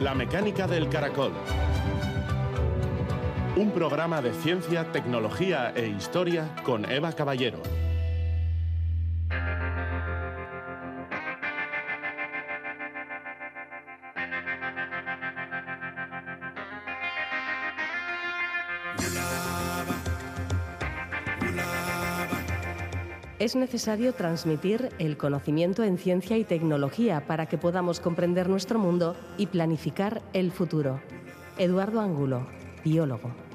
La mecánica del caracol. Un programa de ciencia, tecnología e historia con Eva Caballero. Es necesario transmitir el conocimiento en ciencia y tecnología para que podamos comprender nuestro mundo y planificar el futuro. Eduardo Angulo, biólogo.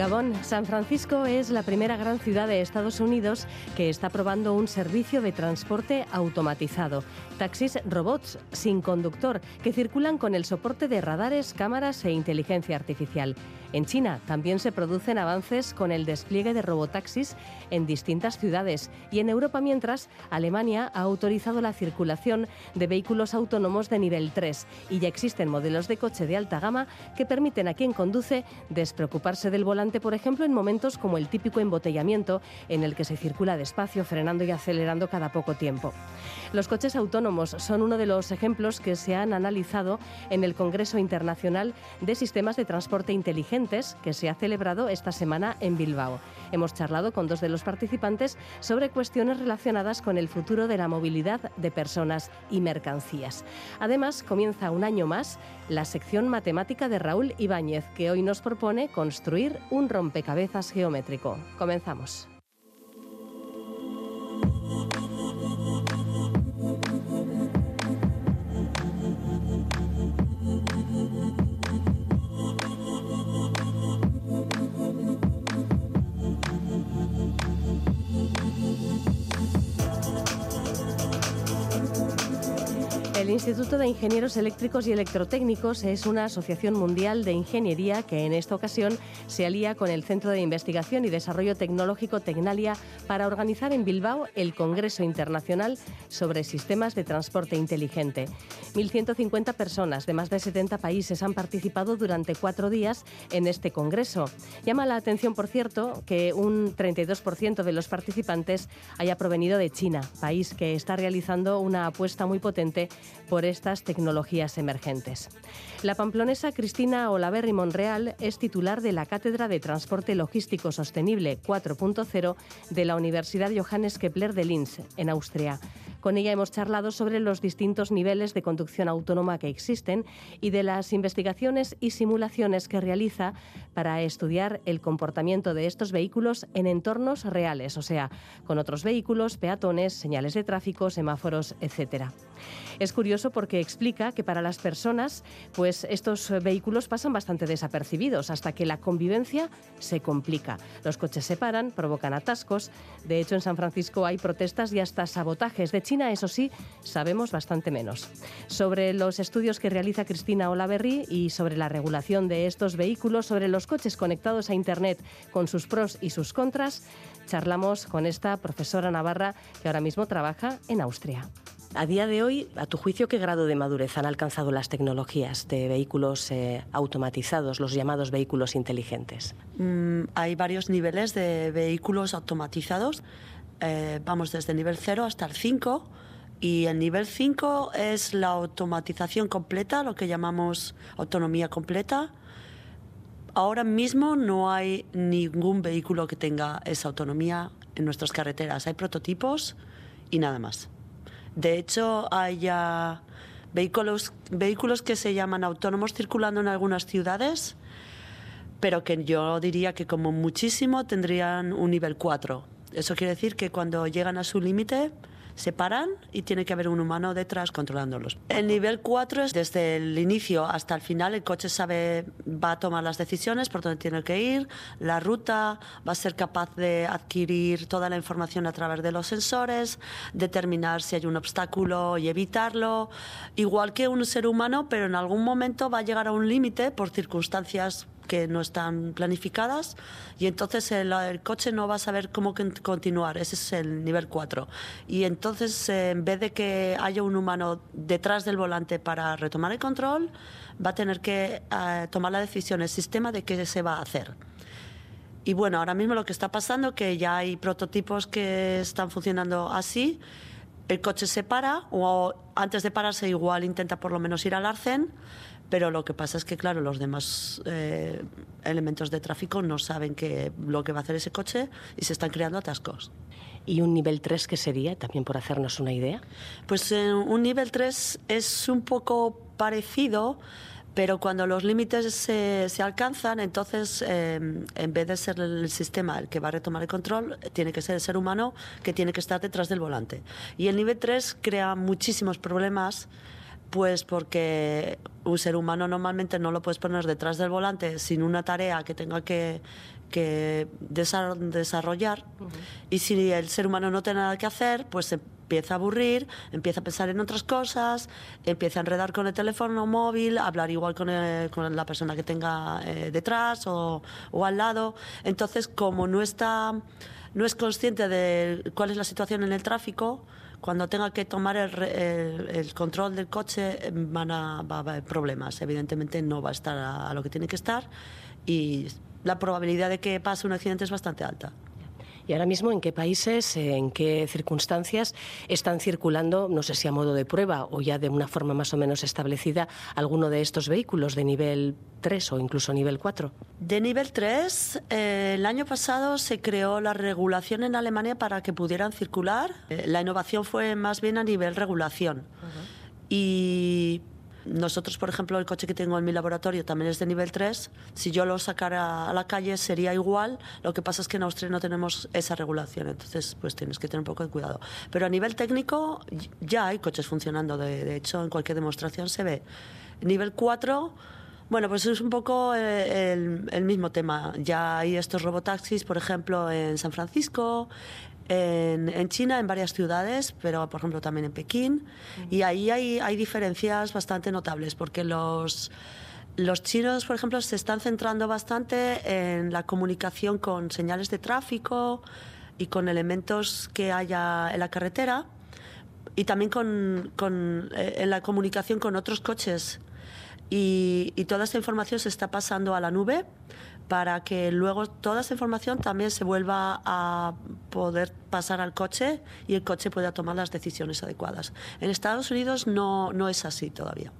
Gabón, San Francisco es la primera gran ciudad de Estados Unidos que está probando un servicio de transporte automatizado. Taxis robots sin conductor que circulan con el soporte de radares, cámaras e inteligencia artificial. En China también se producen avances con el despliegue de robotaxis en distintas ciudades y en Europa mientras Alemania ha autorizado la circulación de vehículos autónomos de nivel 3 y ya existen modelos de coche de alta gama que permiten a quien conduce despreocuparse del volante, por ejemplo, en momentos como el típico embotellamiento en el que se circula despacio, frenando y acelerando cada poco tiempo. Los coches autónomos son uno de los ejemplos que se han analizado en el Congreso Internacional de Sistemas de Transporte Inteligentes que se ha celebrado esta semana en Bilbao. Hemos charlado con dos de los participantes sobre cuestiones relacionadas con el futuro de la movilidad de personas y mercancías. Además, comienza un año más la sección matemática de Raúl Ibáñez, que hoy nos propone construir un rompecabezas geométrico. Comenzamos. Instituto de Ingenieros Eléctricos y Electrotécnicos es una asociación mundial de ingeniería que en esta ocasión se alía con el Centro de Investigación y Desarrollo Tecnológico Tecnalia para organizar en Bilbao el Congreso Internacional sobre Sistemas de Transporte Inteligente. 1.150 personas de más de 70 países han participado durante cuatro días en este Congreso. Llama la atención, por cierto, que un 32% de los participantes haya provenido de China, país que está realizando una apuesta muy potente por estas tecnologías emergentes. La pamplonesa Cristina Olaverri Monreal es titular de la Cátedra de Transporte Logístico Sostenible 4.0 de la Universidad Johannes Kepler de Linz, en Austria. Con ella hemos charlado sobre los distintos niveles de conducción autónoma que existen y de las investigaciones y simulaciones que realiza para estudiar el comportamiento de estos vehículos en entornos reales, o sea, con otros vehículos, peatones, señales de tráfico, semáforos, etc. Es curioso porque explica que para las personas, pues estos vehículos pasan bastante desapercibidos hasta que la convivencia se complica. Los coches se paran, provocan atascos. De hecho, en San Francisco hay protestas y hasta sabotajes. De China, eso sí, sabemos bastante menos. Sobre los estudios que realiza Cristina Olaverri y sobre la regulación de estos vehículos, sobre los coches conectados a Internet con sus pros y sus contras, charlamos con esta profesora navarra que ahora mismo trabaja en Austria. A día de hoy, a tu juicio, ¿qué grado de madurez han alcanzado las tecnologías de vehículos eh, automatizados, los llamados vehículos inteligentes? Mm, hay varios niveles de vehículos automatizados. Eh, vamos desde el nivel 0 hasta el 5. Y el nivel 5 es la automatización completa, lo que llamamos autonomía completa. Ahora mismo no hay ningún vehículo que tenga esa autonomía en nuestras carreteras. Hay prototipos y nada más. De hecho, hay ya vehículos, vehículos que se llaman autónomos circulando en algunas ciudades, pero que yo diría que como muchísimo tendrían un nivel 4. Eso quiere decir que cuando llegan a su límite se paran y tiene que haber un humano detrás controlándolos. El nivel 4 es desde el inicio hasta el final, el coche sabe, va a tomar las decisiones por dónde tiene que ir, la ruta, va a ser capaz de adquirir toda la información a través de los sensores, determinar si hay un obstáculo y evitarlo, igual que un ser humano, pero en algún momento va a llegar a un límite por circunstancias que no están planificadas y entonces el, coche no va a saber cómo continuar. Ese es el nivel 4. Y entonces, eh, en vez de que haya un humano detrás del volante para retomar el control, va a tener que eh, tomar la decisión el sistema de qué se va a hacer. Y bueno, ahora mismo lo que está pasando que ya hay prototipos que están funcionando así. El coche se para o antes de pararse igual intenta por lo menos ir al arcén, pero lo que pasa es que, claro, los demás eh, elementos de tráfico no saben que, lo que va a hacer ese coche y se están creando atascos. ¿Y un nivel 3 qué sería, también por hacernos una idea? Pues eh, un nivel 3 es un poco parecido, pero cuando los límites se, se alcanzan, entonces eh, en vez de ser el sistema el que va a retomar el control, tiene que ser el ser humano que tiene que estar detrás del volante. Y el nivel 3 crea muchísimos problemas pues porque un ser humano normalmente no lo puedes poner detrás del volante sin una tarea que tenga que, que desarrollar. Y si el ser humano no tiene nada que hacer, pues se empieza a aburrir, empieza a pensar en otras cosas, empieza a enredar con el teléfono móvil, a hablar igual con, con la persona que tenga eh, detrás o, o al lado. Entonces, como no está, no es consciente de cuál es la situación en el tráfico, cuando tenga que tomar el, el, control del coche van a, va a, haber problemas. Evidentemente no va a estar a, a, lo que tiene que estar y la probabilidad de que pase un accidente es bastante alta. ¿Y ahora mismo en qué países, en qué circunstancias están circulando, no sé si a modo de prueba o ya de una forma más o menos establecida, alguno de estos vehículos de nivel 3 o incluso nivel 4? De nivel 3, eh, el año pasado se creó la regulación en Alemania para que pudieran circular. Eh, la innovación fue más bien a nivel regulación. Uh -huh. Y nosotros, por ejemplo, el coche que tengo en mi laboratorio también es de nivel 3. Si yo lo sacara a la calle sería igual. Lo que pasa es que en Austria no tenemos esa regulación, entonces pues tienes que tener un poco de cuidado. Pero a nivel técnico ya hay coches funcionando. De, hecho, en cualquier demostración se ve. Nivel 4... Bueno, pues es un poco eh, el, el, mismo tema. Ya hay estos robotaxis, por ejemplo, en San Francisco, en, en, China, en varias ciudades, pero por ejemplo también en Pekín. Y ahí hay, hay diferencias bastante notables, porque los, los chinos, por ejemplo, se están centrando bastante en la comunicación con señales de tráfico y con elementos que haya en la carretera y también con, con eh, en la comunicación con otros coches. Y, y toda esta información se está pasando a la nube para que luego toda esa información también se vuelva a poder pasar al coche y el coche pueda tomar las decisiones adecuadas. En Estados Unidos no, no es así todavía.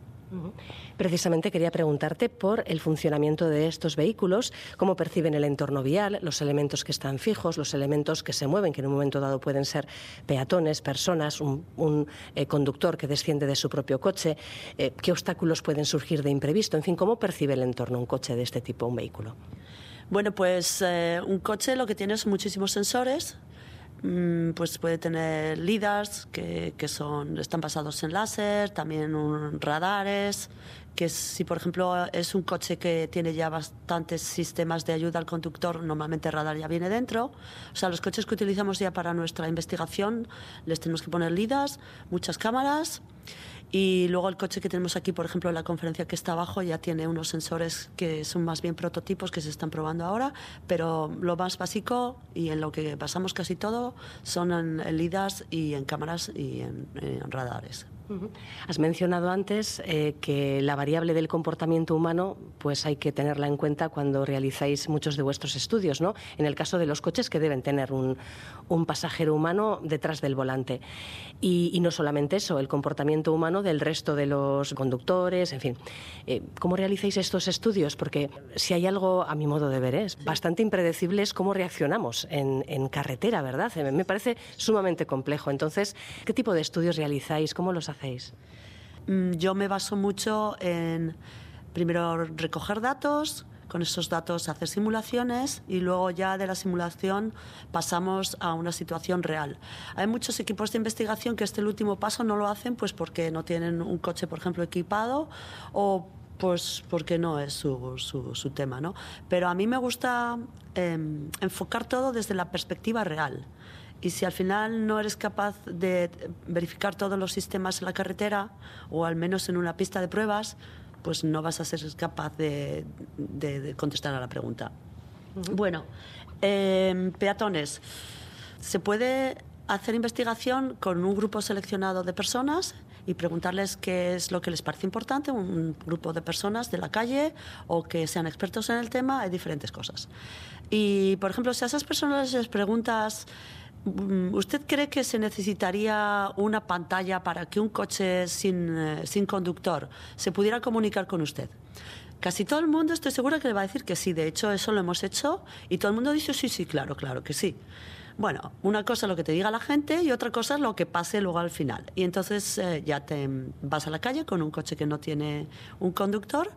Precisamente quería preguntarte por el funcionamiento de estos vehículos, cómo perciben el entorno vial, los elementos que están fijos, los elementos que se mueven, que en un momento dado pueden ser peatones, personas, un, eh, conductor que desciende de su propio coche, eh, qué obstáculos pueden surgir de imprevisto, en fin, cómo percibe el entorno un coche de este tipo, un vehículo. Bueno, pues eh, un coche lo que tiene son muchísimos sensores, pues puede tener LIDARs que, que, son, están basados en láser, también un, radares, que si por ejemplo es un coche que tiene ya bastantes sistemas de ayuda al conductor, normalmente el radar ya viene dentro. O sea, los coches que utilizamos ya para nuestra investigación les tenemos que poner LIDARs, muchas cámaras. Y luego el coche que tenemos aquí, por ejemplo, la conferencia que está abajo, ya tiene unos sensores que son más bien prototipos que se están probando ahora, pero lo más básico y en lo que basamos casi todo son en, LIDARs y en cámaras y en, en radares. Has mencionado antes eh, que la variable del comportamiento humano pues hay que tenerla en cuenta cuando realizáis muchos de vuestros estudios, ¿no? En el caso de los coches que deben tener un, un pasajero humano detrás del volante. Y, y, no solamente eso, el comportamiento humano del resto de los conductores, en fin. Eh, ¿Cómo realizáis estos estudios? Porque si hay algo, a mi modo de ver, es bastante impredecible es cómo reaccionamos en, en carretera, ¿verdad? Me parece sumamente complejo. Entonces, ¿qué tipo de estudios realizáis? ¿Cómo los hacéis? hacéis? Mm, yo me baso mucho en, primero, recoger datos, con esos datos hacer simulaciones y luego ya de la simulación pasamos a una situación real. Hay muchos equipos de investigación que este último paso no lo hacen pues porque no tienen un coche, por ejemplo, equipado o pues porque no es su, su, tema, ¿no? Pero a mí me gusta eh, enfocar todo desde la perspectiva real. Y si al final no eres capaz de verificar todos los sistemas en la carretera, o al menos en una pista de pruebas, pues no vas a ser capaz de, de, de contestar a la pregunta. Uh -huh. Bueno, eh, peatones. Se puede hacer investigación con un grupo seleccionado de personas y preguntarles qué es lo que les parece importante, un grupo de personas de la calle o que sean expertos en el tema, hay diferentes cosas. Y, por ejemplo, si a esas personas les preguntas, ¿usted cree que se necesitaría una pantalla para que un coche sin, eh, sin conductor se pudiera comunicar con usted? Casi todo el mundo estoy segura que le va a decir que sí. De hecho, eso lo hemos hecho y todo el mundo dice sí, sí, claro, claro que sí. Bueno, una cosa es lo que te diga la gente y otra cosa es lo que pase luego al final. Y entonces eh, ya te vas a la calle con un coche que no tiene un conductor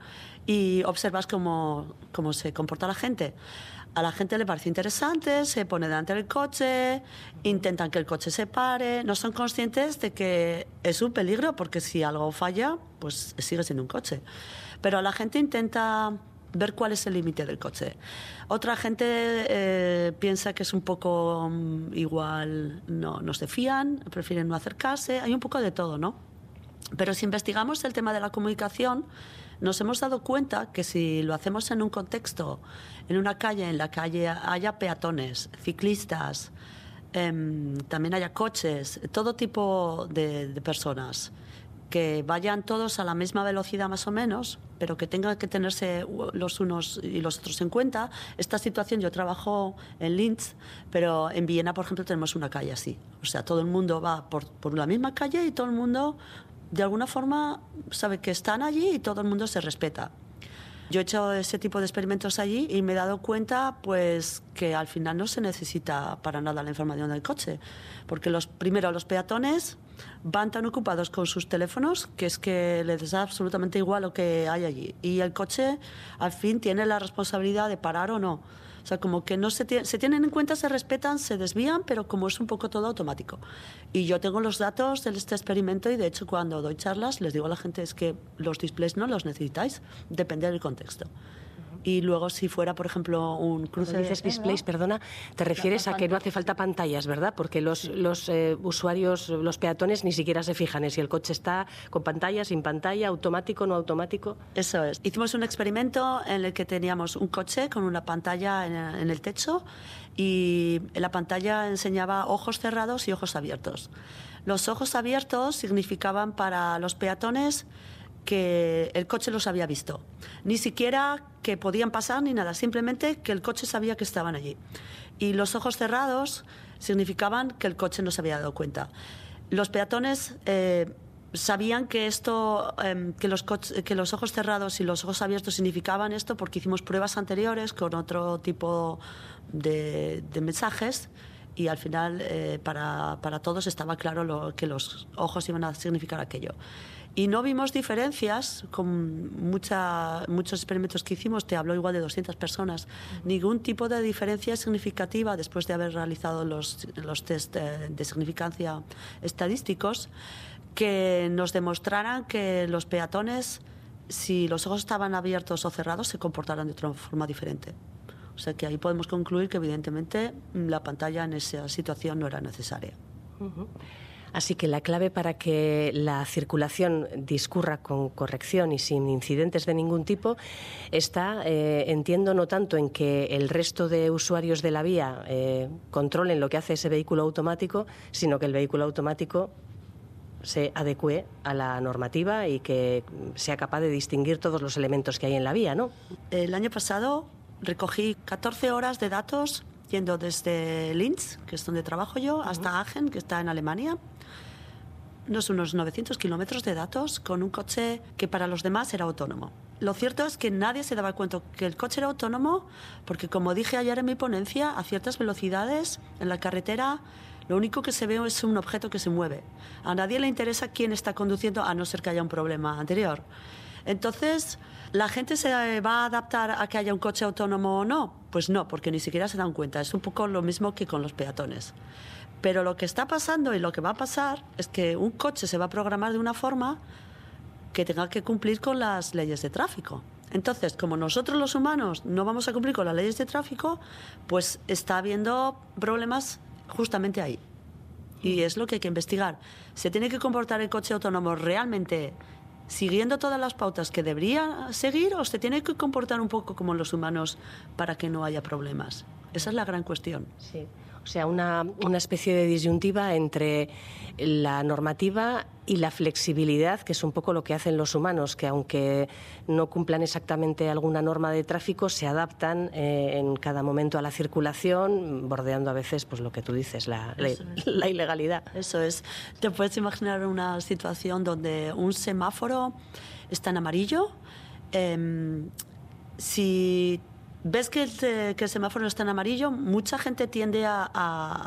y observas cómo, cómo se comporta la gente. A la gente le parece interesante, se pone delante del coche, intentan que el coche se pare, no son conscientes de que es un peligro porque si algo falla, pues sigue siendo un coche. Pero la gente intenta ver cuál es el límite del coche. Otra gente eh, piensa que es un poco mm, igual, no, no se fían, prefieren no acercarse, hay un poco de todo, ¿no? Pero si investigamos el tema de la comunicación, nos hemos dado cuenta que si lo hacemos en un contexto, en una calle en la que haya, peatones, ciclistas, em, también haya coches, todo tipo de personas, que vayan todos a la misma velocidad más o menos, pero que tengan que tenerse los unos y los otros en cuenta. Esta situación, yo trabajo en Linz, pero en Viena, por ejemplo, tenemos una calle así. O sea, todo el mundo va por la misma calle y todo el mundo, de alguna forma, sabe que están allí y todo el mundo se respeta. Yo he hecho ese tipo de experimentos allí y me he dado cuenta pues que al final no se necesita para nada la información del coche, porque los primero los peatones van tan ocupados con sus teléfonos que es que les da absolutamente igual lo que hay allí. Y el coche, al fin, tiene la responsabilidad de parar o no. O sea, como que no se, se tienen en cuenta, se respetan, se desvían, pero como es un poco todo automático. Y yo tengo los datos de este experimento y de hecho cuando doy charlas les digo a la gente es que los displays no los necesitáis, depende del contexto y luego si fuera, por ejemplo, un cruce... Cuando dices displays, perdona, te refieres a que no hace falta pantallas, ¿verdad? Porque los, los eh, usuarios, los peatones, ni siquiera se fijan en si el coche está con pantalla, sin pantalla, automático, no automático. Eso es. Hicimos un experimento en el que teníamos un coche con una pantalla en el techo y la pantalla enseñaba ojos cerrados y ojos abiertos. Los ojos abiertos significaban para los peatones que el coche los había visto. Ni siquiera que podían pasar ni nada, simplemente que el coche sabía que estaban allí. Y los ojos cerrados significaban que el coche no se había dado cuenta. Los peatones eh, sabían que esto, em, que, los que los ojos cerrados y los ojos abiertos significaban esto porque hicimos pruebas anteriores con otro tipo de, mensajes y al final eh, para, para, todos estaba claro lo, que los ojos iban a significar aquello. Y no vimos diferencias con mucha, muchos experimentos que hicimos, te hablo igual de 200 personas, ningún tipo de diferencia significativa después de haber realizado los, los test de, de significancia estadísticos que nos demostraran que los peatones, si los ojos estaban abiertos o cerrados, se comportaran de otra forma diferente. O sea que ahí podemos concluir que evidentemente la pantalla en esa situación no era necesaria. Así que la clave para que la circulación discurra con corrección y sin incidentes de ningún tipo está, eh, entiendo, no tanto en que el resto de usuarios de la vía eh, controlen lo que hace ese vehículo automático, sino que el vehículo automático se adecue a la normativa y que sea capaz de distinguir todos los elementos que hay en la vía, ¿no? El año pasado recogí 14 horas de datos yendo desde Linz, que es donde trabajo yo, hasta Aachen, que está en Alemania, unos 900 kilómetros de datos con un coche que para los demás era autónomo. Lo cierto es que nadie se daba cuenta que el coche era autónomo porque, como dije ayer en mi ponencia, a ciertas velocidades en la carretera lo único que se ve es un objeto que se mueve. A nadie le interesa quién está conduciendo a no ser que haya un problema anterior. Entonces, ¿la gente se va a adaptar a que haya un coche autónomo o no? Pues no, porque ni siquiera se dan cuenta. Es un poco lo mismo que con los peatones. Pero lo que está pasando y lo que va a pasar es que un coche se va a programar de una forma que tenga que cumplir con las leyes de tráfico. Entonces, como nosotros los humanos no vamos a cumplir con las leyes de tráfico, pues está habiendo problemas justamente ahí. Y es lo que hay que investigar. ¿Se tiene que comportar el coche autónomo realmente siguiendo todas las pautas que debería seguir o se tiene que comportar un poco como los humanos para que no haya problemas? Esa es la gran cuestión. Sí. O sea, una, una especie de disyuntiva entre la normativa y la flexibilidad, que es un poco lo que hacen los humanos, que aunque no cumplan exactamente alguna norma de tráfico, se adaptan eh, en cada momento a la circulación, bordeando a veces, pues lo que tú dices, la, la, ilegalidad. Eso es. Te puedes imaginar una situación donde un semáforo está en amarillo. Eh, si ves que el, semáforo está en amarillo, mucha gente tiende a,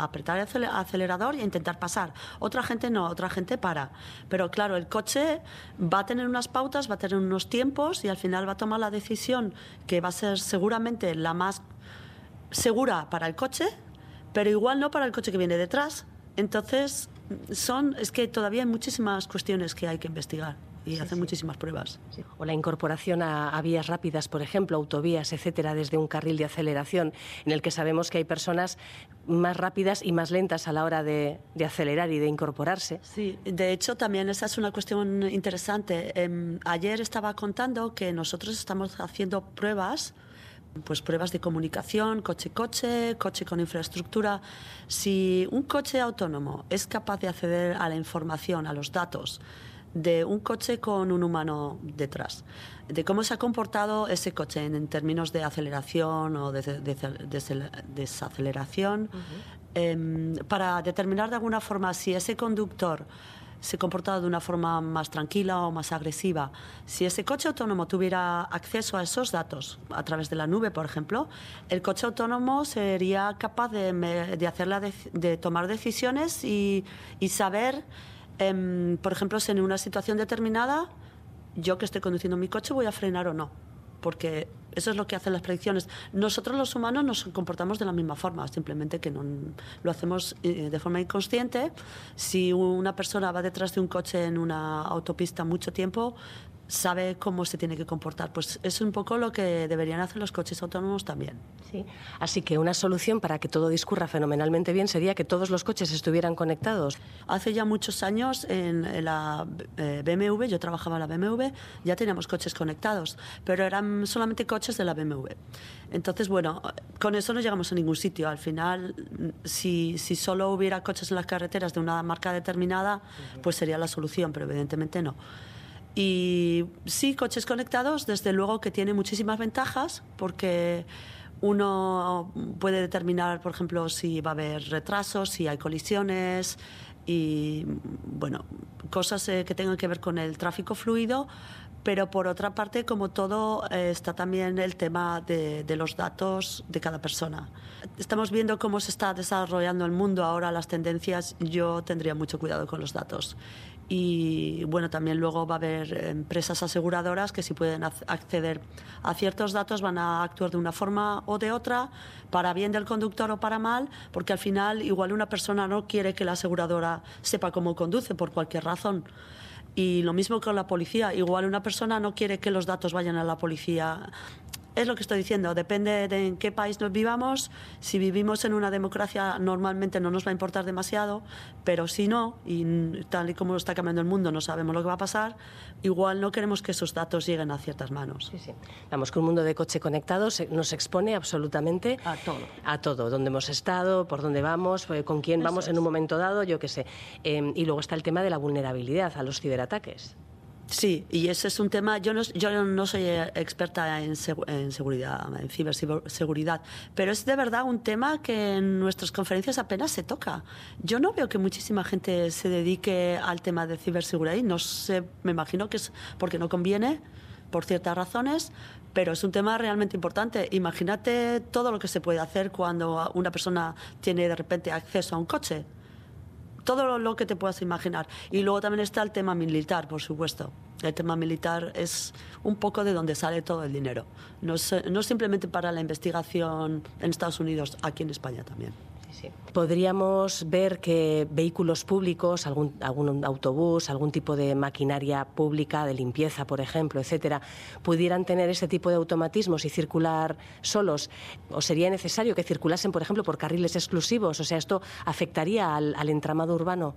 apretar el acelerador y a intentar pasar. Otra gente no, otra gente para. Pero claro, el coche va a tener unas pautas, va a tener unos tiempos y al final va a tomar la decisión que va a ser seguramente la más segura para el coche, pero igual no para el coche que viene detrás. Entonces, son, es que todavía hay muchísimas cuestiones que hay que investigar y hace muchísimas pruebas. O la incorporación a, vías rápidas, por ejemplo, autovías, etcétera, desde un carril de aceleración, en el que sabemos que hay personas más rápidas y más lentas a la hora de, acelerar y de incorporarse. Sí, de hecho, también esa es una cuestión interesante. Em, ayer estaba contando que nosotros estamos haciendo pruebas pues pruebas de comunicación, coche-coche, coche con infraestructura. Si un coche autónomo es capaz de acceder a la información, a los datos, de un coche con un humano detrás, de cómo se ha comportado ese coche en, términos de aceleración o de, desaceleración, em, para determinar de alguna forma si ese conductor se comportaba de una forma más tranquila o más agresiva. Si ese coche autónomo tuviera acceso a esos datos a través de la nube, por ejemplo, el coche autónomo sería capaz de, de, de tomar decisiones y, y saber Em, por ejemplo, si en una situación determinada, yo que estoy conduciendo mi coche voy a frenar o no, porque eso es lo que hacen las predicciones. Nosotros los humanos nos comportamos de la misma forma, simplemente que no, lo hacemos eh, de forma inconsciente. Si una persona va detrás de un coche en una autopista mucho tiempo, sabe cómo se tiene que comportar. Pues es un poco lo que deberían hacer los coches autónomos también. Sí. Así que una solución para que todo discurra fenomenalmente bien sería que todos los coches estuvieran conectados. Hace ya muchos años en, la eh, BMW, yo trabajaba en la BMW, ya teníamos coches conectados, pero eran solamente coches de la BMW. Entonces, bueno, con eso no llegamos a ningún sitio. Al final, si, si solo hubiera coches en las carreteras de una marca determinada, pues sería la solución, pero evidentemente no. Y sí, coches conectados, desde luego que tiene muchísimas ventajas porque uno puede determinar, por ejemplo, si va a haber retrasos, si hay colisiones y, bueno, cosas eh, que tengan que ver con el tráfico fluido. Pero por otra parte, como todo, eh, está también el tema de, de, los datos de cada persona. Estamos viendo cómo se está desarrollando el mundo ahora, las tendencias. Yo tendría mucho cuidado con los datos y bueno, también luego va a haber empresas aseguradoras que si pueden acceder a ciertos datos van a actuar de una forma o de otra, para bien del conductor o para mal, porque al final igual una persona no quiere que la aseguradora sepa cómo conduce por cualquier razón. Y lo mismo con la policía, igual una persona no quiere que los datos vayan a la policía es lo que estoy diciendo, depende de en qué país nos vivamos. Si vivimos en una democracia, normalmente no nos va a importar demasiado, pero si no, y tal y como está cambiando el mundo, no sabemos lo que va a pasar, igual no queremos que esos datos lleguen a ciertas manos. Sí, sí. Vamos, que un mundo de coche conectado nos expone absolutamente a todo. A todo, dónde hemos estado, por dónde vamos, eh, con quién vamos en un momento dado, yo qué sé. Em, y luego está el tema de la vulnerabilidad a los ciberataques. Sí, y ese es un tema, yo no, yo no soy experta en, seguridad, en ciberseguridad, pero es de verdad un tema que en nuestras conferencias apenas se toca. Yo no veo que muchísima gente se dedique al tema de ciberseguridad y no sé, me imagino que es porque no conviene por ciertas razones, pero es un tema realmente importante. Imagínate todo lo que se puede hacer cuando una persona tiene de repente acceso a un coche todo lo que te puedas imaginar. Y luego también está el tema militar, por supuesto. El tema militar es un poco de donde sale todo el dinero. No, no simplemente para la investigación en Estados Unidos, aquí en España también. Podríamos ver que vehículos públicos, algún, algún autobús, algún tipo de maquinaria pública de limpieza, por ejemplo, etcétera, pudieran tener ese tipo de automatismos y circular solos. ¿O sería necesario que circulasen, por ejemplo, por carriles exclusivos? O sea, ¿esto afectaría al, entramado urbano?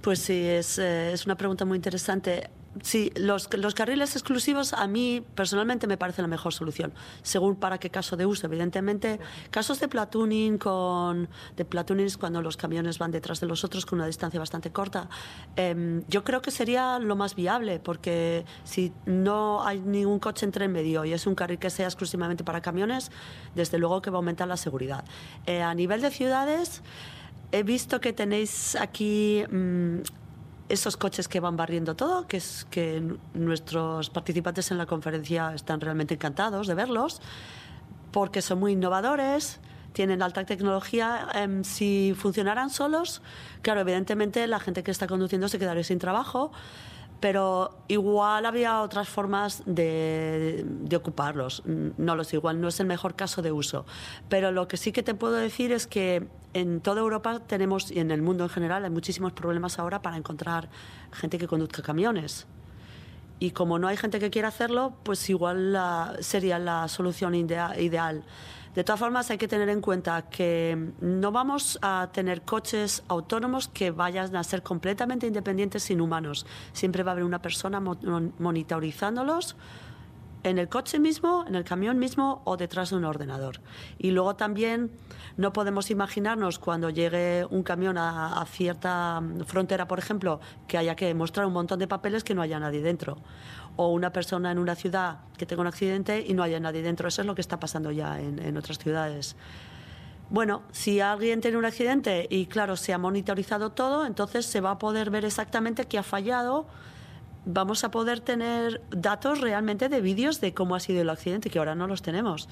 Pues sí, es, eh, es una pregunta muy interesante Sí, los, los, carriles exclusivos a mí personalmente me parece la mejor solución, según para qué caso de uso. Evidentemente, casos de platooning, con, de platooning cuando los camiones van detrás de los otros con una distancia bastante corta, eh, yo creo que sería lo más viable, porque si no hay ningún coche entre en medio y es un carril que sea exclusivamente para camiones, desde luego que va a aumentar la seguridad. Eh, a nivel de ciudades, he visto que tenéis aquí... Mmm, esos coches que van barriendo todo, que es que nuestros participantes en la conferencia están realmente encantados de verlos, porque son muy innovadores, tienen alta tecnología. Em, si funcionaran solos, claro, evidentemente la gente que está conduciendo se quedaría sin trabajo, pero igual había otras formas de, de, ocuparlos. No lo sé, igual no es el mejor caso de uso. Pero lo que sí que te puedo decir es que en toda Europa tenemos, y en el mundo en general, hay muchísimos problemas ahora para encontrar gente que conduzca camiones. Y como no hay gente que quiera hacerlo, pues igual la, sería la solución ideal. De todas formas, hay que tener en cuenta que no vamos a tener coches autónomos que vayan a ser completamente independientes sin humanos. Siempre va a haber una persona monitorizándolos en el coche mismo, en el camión mismo o detrás de un ordenador. Y luego también no podemos imaginarnos cuando llegue un camión a, cierta frontera, por ejemplo, que haya que mostrar un montón de papeles que no haya nadie dentro o una persona en una ciudad que tenga un accidente y no haya nadie dentro. Eso es lo que está pasando ya en, en otras ciudades. Bueno, si alguien tiene un accidente y claro, se ha monitorizado todo, entonces se va a poder ver exactamente qué ha fallado. Vamos a poder tener datos realmente de vídeos de cómo ha sido el accidente, que ahora no los tenemos.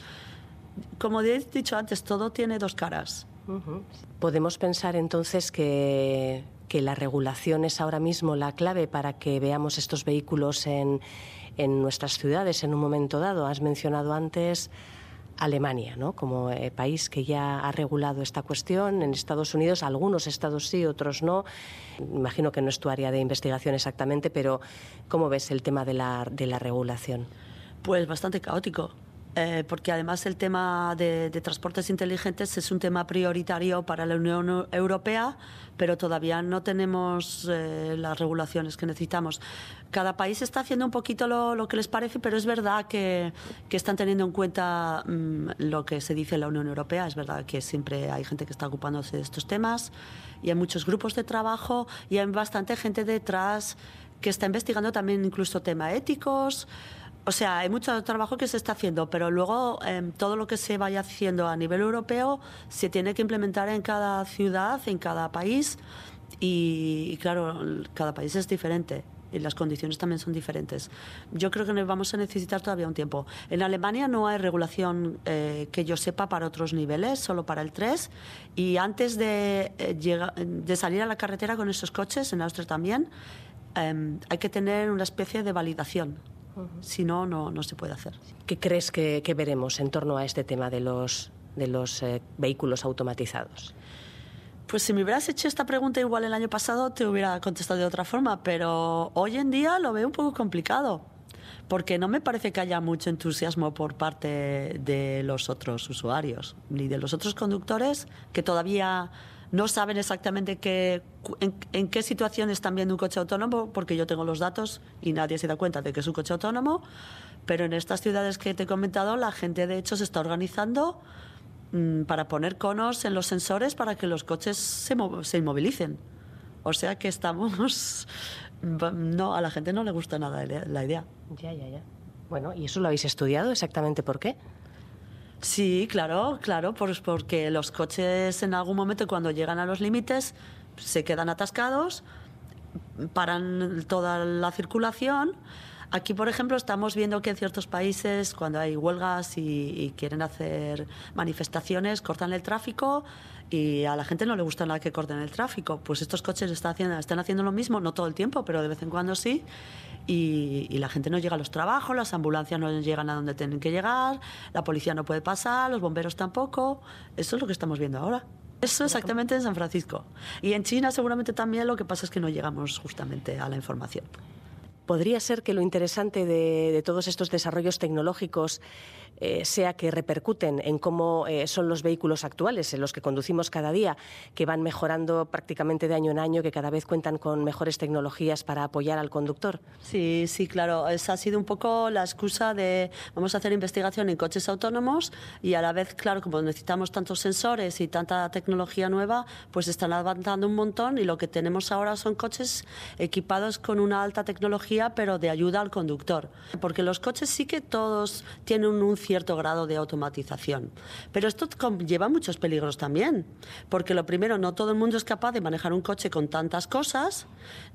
Como he dicho antes, todo tiene dos caras. Uh -huh. Podemos pensar entonces que que la regulación es ahora mismo la clave para que veamos estos vehículos en, en nuestras ciudades en un momento dado. Has mencionado antes Alemania, ¿no? como eh, país que ya ha regulado esta cuestión. En Estados Unidos, algunos estados sí, otros no. Imagino que no es tu área de investigación exactamente, pero ¿cómo ves el tema de la, de la regulación? Pues bastante caótico. Eh, porque además el tema de, de, transportes inteligentes es un tema prioritario para la Unión Europea, pero todavía no tenemos eh, las regulaciones que necesitamos. Cada país está haciendo un poquito lo, lo que les parece, pero es verdad que, que están teniendo en cuenta mmm, lo que se dice en la Unión Europea. Es verdad que siempre hay gente que está ocupándose de estos temas y hay muchos grupos de trabajo y hay bastante gente detrás que está investigando también incluso temas éticos. O sea, hay mucho trabajo que se está haciendo, pero luego eh, todo lo que se vaya haciendo a nivel europeo se tiene que implementar en cada ciudad, en cada país. Y, claro, cada país es diferente y las condiciones también son diferentes. Yo creo que nos vamos a necesitar todavía un tiempo. En Alemania no hay regulación eh, que yo sepa para otros niveles, solo para el 3. Y antes de, eh, llegar, de salir a la carretera con esos coches, en Austria también, eh, hay que tener una especie de validación Uh -huh. Si no, no, no se puede hacer. ¿Qué crees que, que veremos en torno a este tema de los, de los eh, vehículos automatizados? Pues si me hubieras hecho esta pregunta igual el año pasado te hubiera contestado de otra forma, pero hoy en día lo veo un poco complicado, porque no me parece que haya mucho entusiasmo por parte de los otros usuarios, ni de los otros conductores que todavía no saben exactamente qué, en, qué situación están viendo un coche autónomo, porque yo tengo los datos y nadie se da cuenta de que es un coche autónomo, pero en estas ciudades que te he comentado, la gente de hecho se está organizando mmm, para poner conos en los sensores para que los coches se, se inmovilicen. O sea que estamos... No, a la gente no le gusta nada la idea. Ya, ya, ya. Bueno, ¿y eso lo habéis estudiado exactamente por qué? Sí, claro, claro, pues porque los coches en algún momento cuando llegan a los límites se quedan atascados, paran toda la circulación. Aquí, por ejemplo, estamos viendo que en ciertos países, cuando hay huelgas y, y, quieren hacer manifestaciones, cortan el tráfico y a la gente no le gusta nada que corten el tráfico. Pues estos coches están haciendo, están haciendo lo mismo, no todo el tiempo, pero de vez en cuando sí. Y, y, la gente no llega a los trabajos, las ambulancias no llegan a donde tienen que llegar, la policía no puede pasar, los bomberos tampoco. Eso es lo que estamos viendo ahora. Eso exactamente en San Francisco. Y en China seguramente también lo que pasa es que no llegamos justamente a la información. Podría ser que lo interesante de, de todos estos desarrollos tecnológicos eh, sea que repercuten en cómo eh, son los vehículos actuales, en los que conducimos cada día, que van mejorando prácticamente de año en año, que cada vez cuentan con mejores tecnologías para apoyar al conductor? Sí, sí, claro. Esa ha sido un poco la excusa de vamos a hacer investigación en coches autónomos y a la vez, claro, como necesitamos tantos sensores y tanta tecnología nueva, pues están avanzando un montón y lo que tenemos ahora son coches equipados con una alta tecnología, pero de ayuda al conductor. Porque los coches sí que todos tienen un cierto grado de automatización. Pero esto lleva muchos peligros también, porque lo primero, no todo el mundo es capaz de manejar un coche con tantas cosas,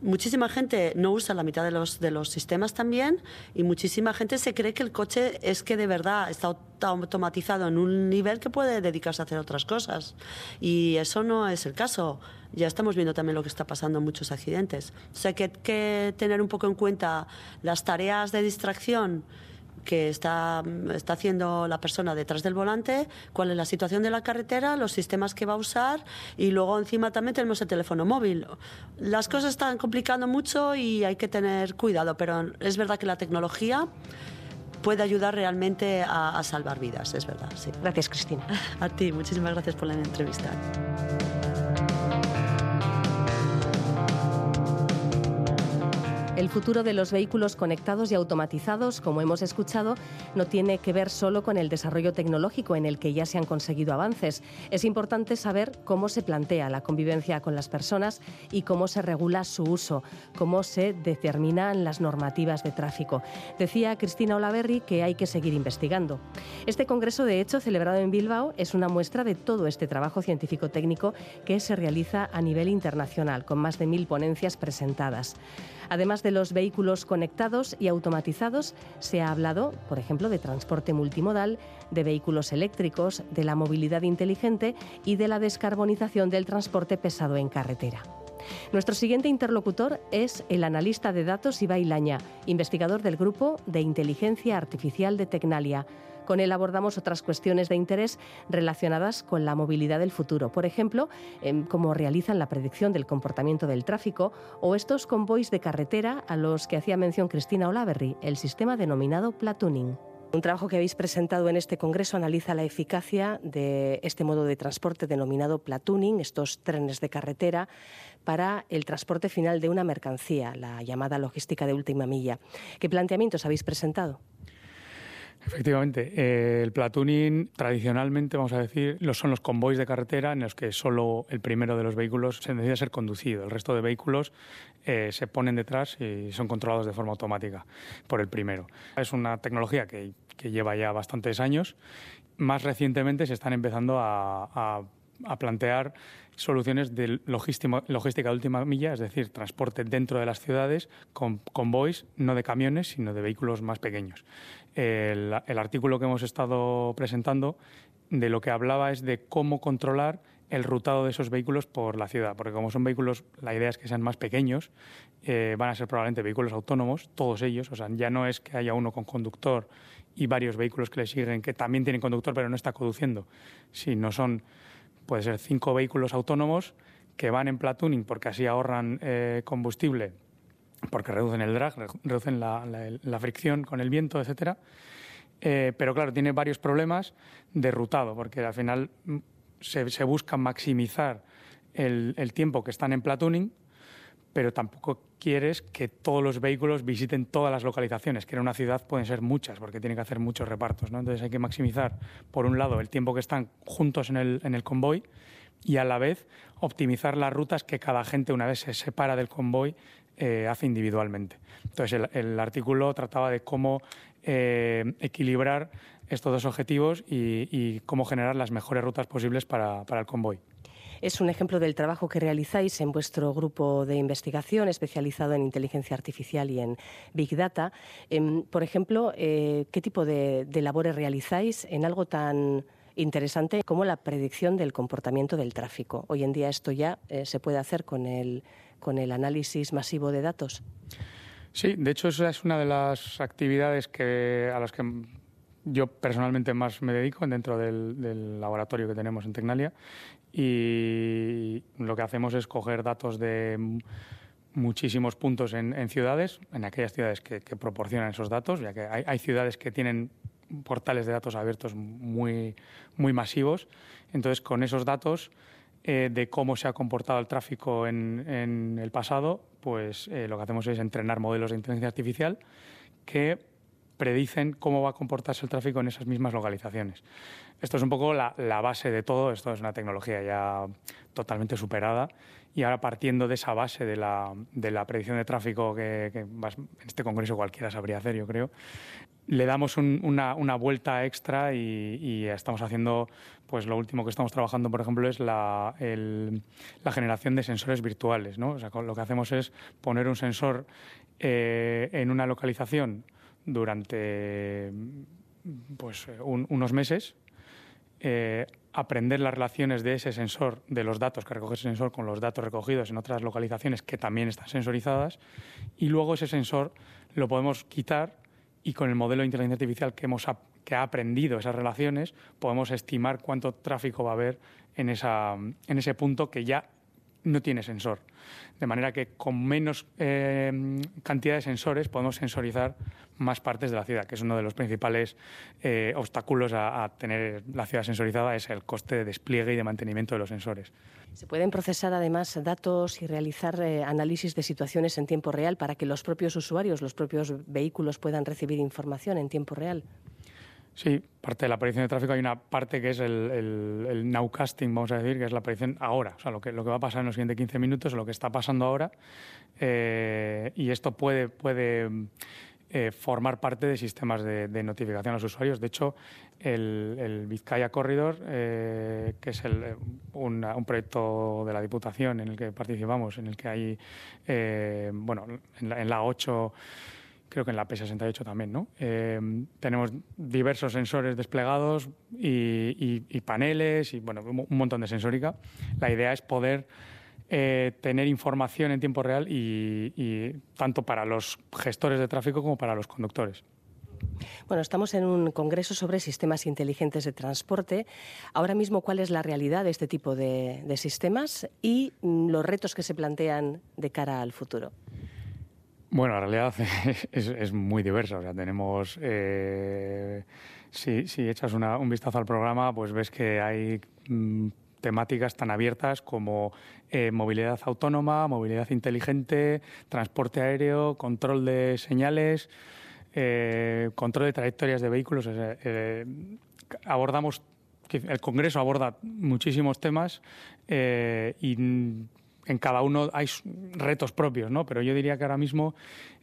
muchísima gente no usa la mitad de los, de los sistemas también y muchísima gente se cree que el coche es que de verdad está automatizado en un nivel que puede dedicarse a hacer otras cosas. Y eso no es el caso. Ya estamos viendo también lo que está pasando en muchos accidentes. O sea que hay que tener un poco en cuenta las tareas de distracción que está, está haciendo la persona detrás del volante, cuál es la situación de la carretera, los sistemas que va a usar y luego encima también tenemos el teléfono móvil. Las cosas están complicando mucho y hay que tener cuidado, pero es verdad que la tecnología puede ayudar realmente a, a salvar vidas, es verdad. Sí. Gracias, Cristina. A ti, muchísimas gracias por la entrevista. El futuro de los vehículos conectados y automatizados, como hemos escuchado, no tiene que ver solo con el desarrollo tecnológico en el que ya se han conseguido avances. Es importante saber cómo se plantea la convivencia con las personas y cómo se regula su uso, cómo se determinan las normativas de tráfico. Decía Cristina Olaverri que hay que seguir investigando. Este congreso, de hecho, celebrado en Bilbao, es una muestra de todo este trabajo científico-técnico que se realiza a nivel internacional, con más de mil ponencias presentadas. Además de los vehículos conectados y automatizados, se ha hablado, por ejemplo, de transporte multimodal, de vehículos eléctricos, de la movilidad inteligente y de la descarbonización del transporte pesado en carretera. Nuestro siguiente interlocutor es el analista de datos Ibai Laña, investigador del Grupo de Inteligencia Artificial de Tecnalia. Con él abordamos otras cuestiones de interés relacionadas con la movilidad del futuro, por ejemplo, cómo realizan la predicción del comportamiento del tráfico o estos convoys de carretera a los que hacía mención Cristina Olaverry, el sistema denominado platooning. Un trabajo que habéis presentado en este congreso analiza la eficacia de este modo de transporte denominado platooning, estos trenes de carretera, para el transporte final de una mercancía, la llamada logística de última milla. ¿Qué planteamientos habéis presentado? Efectivamente, eh, el platooning tradicionalmente, vamos a decir, son los convoys de carretera en los que solo el primero de los vehículos se necesita ser conducido. El resto de vehículos eh, se ponen detrás y son controlados de forma automática por el primero. Es una tecnología que, lleva ya bastantes años. Más recientemente se están empezando a plantear soluciones de logística, de última milla, es decir, transporte dentro de las ciudades con convoys, no de camiones, sino de vehículos más pequeños. El, artículo que hemos estado presentando de lo que hablaba es de cómo controlar el rutado de esos vehículos por la ciudad, porque como son vehículos, la idea es que sean más pequeños, eh, van a ser probablemente vehículos autónomos, todos ellos, o sea, ya no es que haya uno con conductor y varios vehículos que le siguen que también tienen conductor pero no está conduciendo, sino son puede ser cinco vehículos autónomos que van en platooning porque así ahorran eh, combustible, porque reducen el drag, reducen la, fricción con el viento, etcétera. Eh, pero claro, tiene varios problemas de rutado, porque al final mm, se, busca maximizar el, tiempo que están en platooning, pero tampoco quieres que todos los vehículos visiten todas las localizaciones, que en una ciudad pueden ser muchas, porque tienen que hacer muchos repartos. Entonces hay que maximizar, por un lado, el tiempo que están juntos en el, en el convoy y a la vez optimizar las rutas que cada gente, una vez se separa del convoy, eh, hace individualmente. Entonces el, artículo trataba de cómo eh, equilibrar estos dos objetivos y, cómo generar las mejores rutas posibles para el convoy es un ejemplo del trabajo que realizáis en vuestro grupo de investigación especializado en inteligencia artificial y en Big Data. Em, por ejemplo, eh, ¿qué tipo de, labores realizáis en algo tan interesante como la predicción del comportamiento del tráfico? Hoy en día esto ya se puede hacer con el, con el análisis masivo de datos. Sí, de hecho esa es una de las actividades que, a las que yo personalmente más me dedico dentro del, laboratorio que tenemos en Tecnalia y lo que hacemos es coger datos de muchísimos puntos en, ciudades, en aquellas ciudades que, proporcionan esos datos, ya que hay, ciudades que tienen portales de datos abiertos muy, muy masivos. Entonces, con esos datos eh, de cómo se ha comportado el tráfico en, el pasado, pues eh, lo que hacemos es entrenar modelos de inteligencia artificial que predicen cómo va a comportarse el tráfico en esas mismas localizaciones. Esto es un poco la, base de todo, esto es una tecnología ya totalmente superada y ahora partiendo de esa base de la, predicción de tráfico que, en este congreso cualquiera sabría hacer, yo creo, le damos una, vuelta extra y, estamos haciendo, pues lo último que estamos trabajando, por ejemplo, es la, generación de sensores virtuales. ¿no? O sea, lo que hacemos es poner un sensor eh, en una localización durante pues, unos meses, eh, aprender las relaciones de ese sensor, de los datos que recoge ese sensor con los datos recogidos en otras localizaciones que también están sensorizadas, y luego ese sensor lo podemos quitar y con el modelo de inteligencia artificial que, hemos, que ha aprendido esas relaciones, podemos estimar cuánto tráfico va a haber en, esa, en ese punto que ya no tiene sensor. De manera que con menos eh, cantidad de sensores podemos sensorizar más partes de la ciudad, que es uno de los principales eh, obstáculos a, tener la ciudad sensorizada, es el coste de despliegue y de mantenimiento de los sensores. Se pueden procesar además datos y realizar eh, análisis de situaciones en tiempo real para que los propios usuarios, los propios vehículos puedan recibir información en tiempo real. Sí, parte de la predicción de tráfico hay una parte que es el, nowcasting, vamos a decir, que es la predicción ahora, o sea, lo que, lo que va a pasar en los siguientes 15 minutos, lo que está pasando ahora, eh, y esto puede, puede eh, formar parte de sistemas de, notificación a los usuarios. De hecho, el, el Vizcaya Corridor, eh, que es un proyecto de la Diputación en el que participamos, en el que hay, bueno, en la, en la 8 creo que en la P68 también, ¿no? Eh, tenemos diversos sensores desplegados y, paneles y, bueno, un montón de sensórica. La idea es poder eh, tener información en tiempo real y, tanto para los gestores de tráfico como para los conductores. Bueno, estamos en un congreso sobre sistemas inteligentes de transporte. Ahora mismo, ¿cuál es la realidad de este tipo de sistemas y mm, los retos que se plantean de cara al futuro? Bueno, la realidad es, muy diversa. O sea, tenemos. Eh, si, echas un vistazo al programa, pues ves que hay mm, temáticas tan abiertas como eh, movilidad autónoma, movilidad inteligente, transporte aéreo, control de señales, eh, control de trayectorias de vehículos. abordamos. El Congreso aborda muchísimos temas y en cada uno hay retos propios, ¿no? Pero yo diría que ahora mismo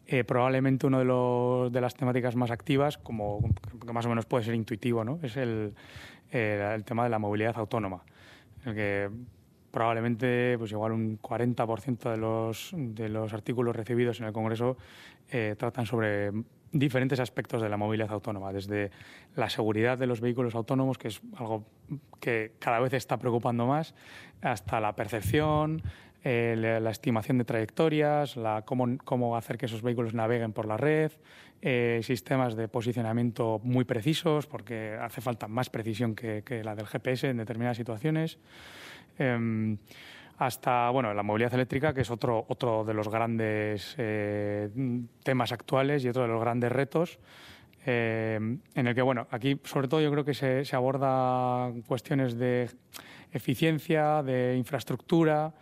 eh, probablemente uno de, los, de las temáticas más activas, como que más o menos puede ser intuitivo, ¿no? Es el, el tema de la movilidad autónoma, el que probablemente pues igual un 40% de los, de los artículos recibidos en el Congreso eh, tratan sobre diferentes aspectos de la movilidad autónoma, desde la seguridad de los vehículos autónomos, que es algo que cada vez está preocupando más, hasta la percepción, eh, la, estimación de trayectorias, la, cómo, hacer que esos vehículos naveguen por la red, eh, sistemas de posicionamiento muy precisos, porque hace falta más precisión que, la del GPS en determinadas situaciones. Em, hasta bueno, la movilidad eléctrica, que es otro, otro de los grandes eh, temas actuales y otro de los grandes retos. en el que, bueno, aquí sobre todo yo creo que se, se aborda cuestiones de eficiencia, de infraestructura,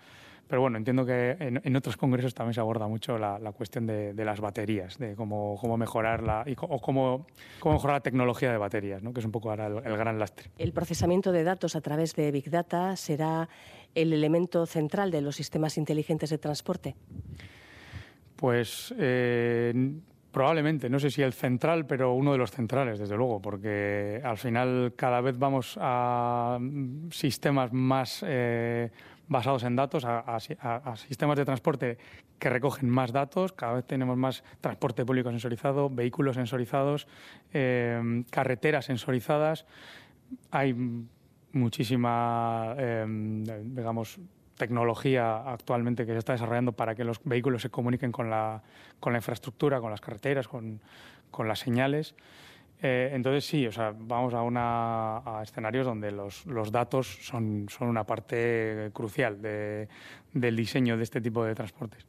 pero bueno, entiendo que en, otros congresos también se aborda mucho la, cuestión de, las baterías, de cómo, cómo mejorarla y, o cómo, cómo mejorar la tecnología de baterías, ¿no? que es un poco ahora el, gran lastre. El procesamiento de datos a través de Big Data será el elemento central de los sistemas inteligentes de transporte. Pues eh, Probablemente, no sé si el central, pero uno de los centrales, desde luego, porque al final cada vez vamos a sistemas más eh, basados en datos, a, sistemas de transporte que recogen más datos, cada vez tenemos más transporte público sensorizado, vehículos sensorizados, eh, carreteras sensorizadas. Hay muchísima, eh, digamos, tecnología actualmente que se está desarrollando para que los vehículos se comuniquen con la, con la infraestructura, con las carreteras, con, con las señales. Eh, entonces sí, o sea, vamos a, una, a escenarios donde los, los datos son, una parte crucial de, del diseño de este tipo de transportes.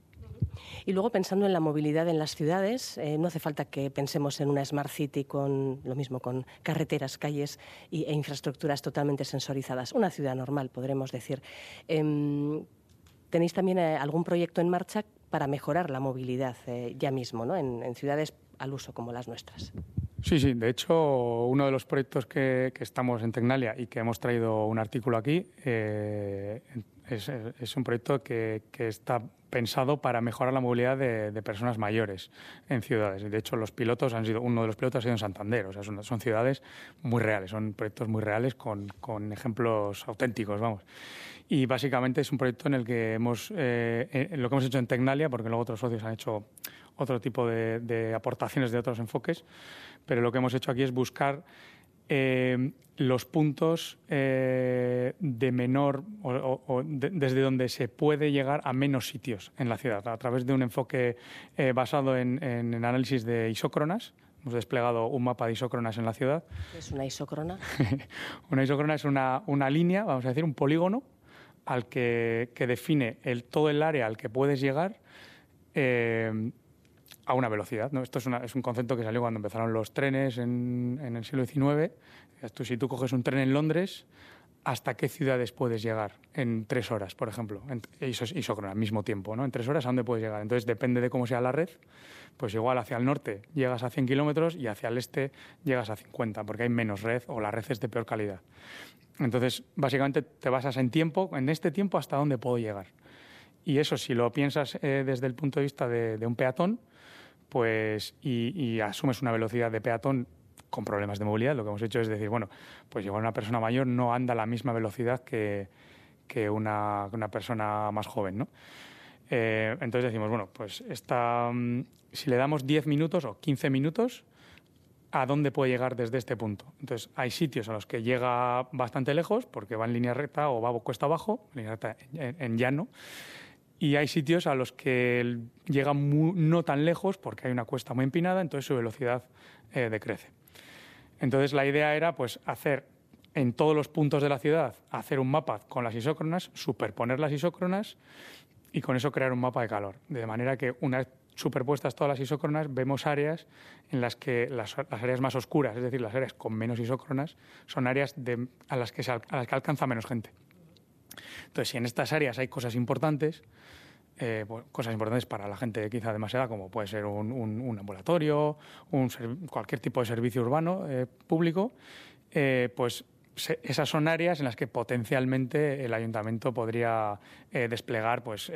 Y luego pensando en la movilidad en las ciudades, eh, no hace falta que pensemos en una Smart City con lo mismo, con carreteras, calles e infraestructuras totalmente sensorizadas. Una ciudad normal, podremos decir. Em, ¿Tenéis también eh, algún proyecto en marcha para mejorar la movilidad ya mismo ¿no? en, ciudades al uso como las nuestras? Sí, sí. De hecho, uno de los proyectos que, estamos en Tecnalia y que hemos traído un artículo aquí es, un proyecto que, está pensado para mejorar la movilidad de, personas mayores en ciudades. De hecho, los pilotos han sido, uno de los pilotos ha sido en Santander. O sea, son, ciudades muy reales, son proyectos muy reales con, ejemplos auténticos, vamos. Y básicamente es un proyecto en el que hemos, eh, lo que hemos hecho en Tecnalia, porque luego otros socios han hecho otro tipo de, de aportaciones de otros enfoques, pero lo que hemos hecho aquí es buscar eh, los puntos eh, de menor o, desde donde se puede llegar a menos sitios en la ciudad a través de un enfoque eh, basado en, en, análisis de isócronas. Hemos desplegado un mapa de isócronas en la ciudad. ¿Qué es una isócrona? una isócrona es una, una, línea, vamos a decir, un polígono al que, define todo el área al que puedes llegar a una velocidad. ¿no? Esto es, un concepto que salió cuando empezaron los trenes en, en el siglo XIX. Tú, si tú coges un tren en Londres, ¿hasta qué ciudades puedes llegar en tres horas, por ejemplo? eso es al mismo tiempo, ¿no? En tres horas, ¿a dónde puedes llegar? Entonces, depende de cómo sea la red, pues igual hacia el norte llegas a 100 kilómetros y hacia el este llegas a 50, porque hay menos red o la red es de peor calidad. Entonces, básicamente te basas en tiempo, en este tiempo, hasta dónde puedo llegar. Y eso, si lo piensas eh, desde el punto de vista de un peatón, pues y, asumes una velocidad de peatón con problemas de movilidad, lo que hemos hecho es decir, bueno, pues igual una persona mayor no anda a la misma velocidad que, que una, una, persona más joven, ¿no? Eh, entonces decimos, bueno, pues esta, mm, si le damos 10 minutos o 15 minutos, ¿a dónde puede llegar desde este punto? Entonces, hay sitios a los que llega bastante lejos, porque va en línea recta o va cuesta abajo, en llano, y hay sitios a los que llega no tan lejos porque hay una cuesta muy empinada, entonces su velocidad eh, decrece. Entonces la idea era pues hacer en todos los puntos de la ciudad, hacer un mapa con las isócronas, superponer las isócronas y con eso crear un mapa de calor. De manera que una vez superpuestas todas las isócronas, vemos áreas en las que las, áreas más oscuras, es decir, las áreas con menos isócronas, son áreas a, las que a las que alcanza menos gente. Entonces, si en estas áreas hay cosas importantes, eh, pues, cosas importantes para la gente quizá demasiada, como puede ser un, un, ambulatorio, un, cualquier tipo de servicio urbano eh, público, eh, pues esas son áreas en las que potencialmente el ayuntamiento podría desplegar pues,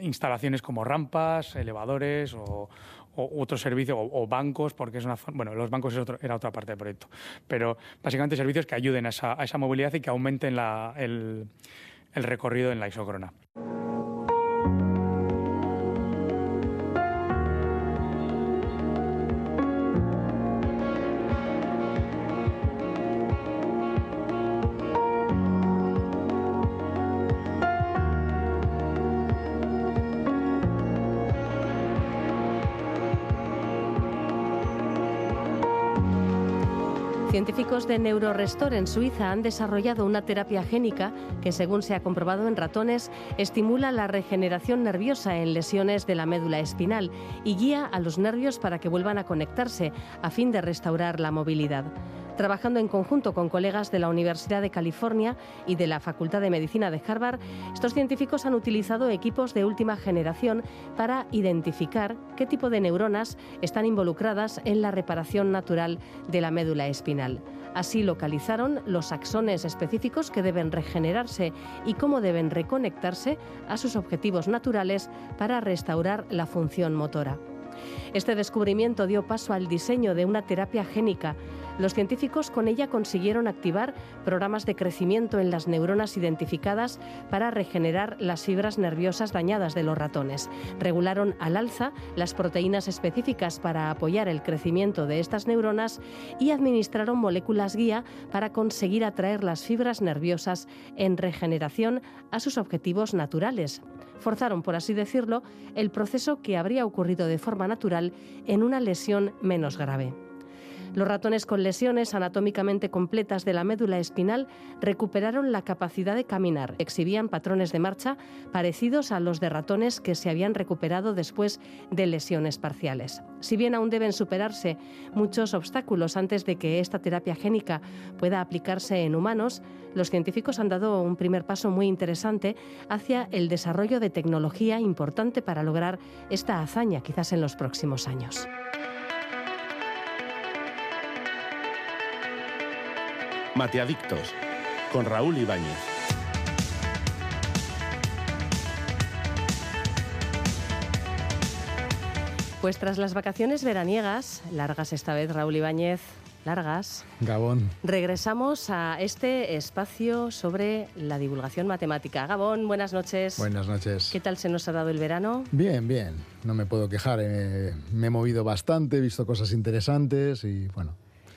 instalaciones como rampas, elevadores o, otros servicios, o, bancos, porque es una bueno, los bancos era otra parte del proyecto, pero básicamente servicios que ayuden a esa, movilidad y que aumenten el, el recorrido en la isócrona. Científicos de Neurorestore en Suiza han desarrollado una terapia génica que, según se ha comprobado en ratones, estimula la regeneración nerviosa en lesiones de la médula espinal y guía a los nervios para que vuelvan a conectarse a fin de restaurar la movilidad. Trabajando en conjunto con colegas de la Universidad de California y de la Facultad de Medicina de Harvard, estos científicos han utilizado equipos de última generación para identificar qué tipo de neuronas están involucradas en la reparación natural de la médula espinal. Así localizaron los axones específicos que deben regenerarse y cómo deben reconectarse a sus objetivos naturales para restaurar la función motora. Este descubrimiento dio paso al diseño de una terapia génica los científicos con ella consiguieron activar programas de crecimiento en las neuronas identificadas para regenerar las fibras nerviosas dañadas de los ratones. Regularon al alza las proteínas específicas para apoyar el crecimiento de estas neuronas y administraron moléculas guía para conseguir atraer las fibras nerviosas en regeneración a sus objetivos naturales. Forzaron, por así decirlo, el proceso que habría ocurrido de forma natural en una lesión menos grave. Los ratones con lesiones anatómicamente completas de la médula espinal recuperaron la capacidad de caminar. Exhibían patrones de marcha parecidos a los de ratones que se habían recuperado después de lesiones parciales. Si bien aún deben superarse muchos obstáculos antes de que esta terapia génica pueda aplicarse en humanos, los científicos han dado un primer paso muy interesante hacia el desarrollo de tecnología importante para lograr esta hazaña quizás en los próximos años. Mateadictos, con Raúl Ibáñez. Pues tras las vacaciones veraniegas, largas esta vez, Raúl Ibáñez, largas. Gabón. Regresamos a este espacio sobre la divulgación matemática. Gabón, buenas noches. Buenas noches. ¿Qué tal se nos ha dado el verano? Bien, bien. No me puedo quejar. eh, me he movido bastante, he visto cosas interesantes y bueno.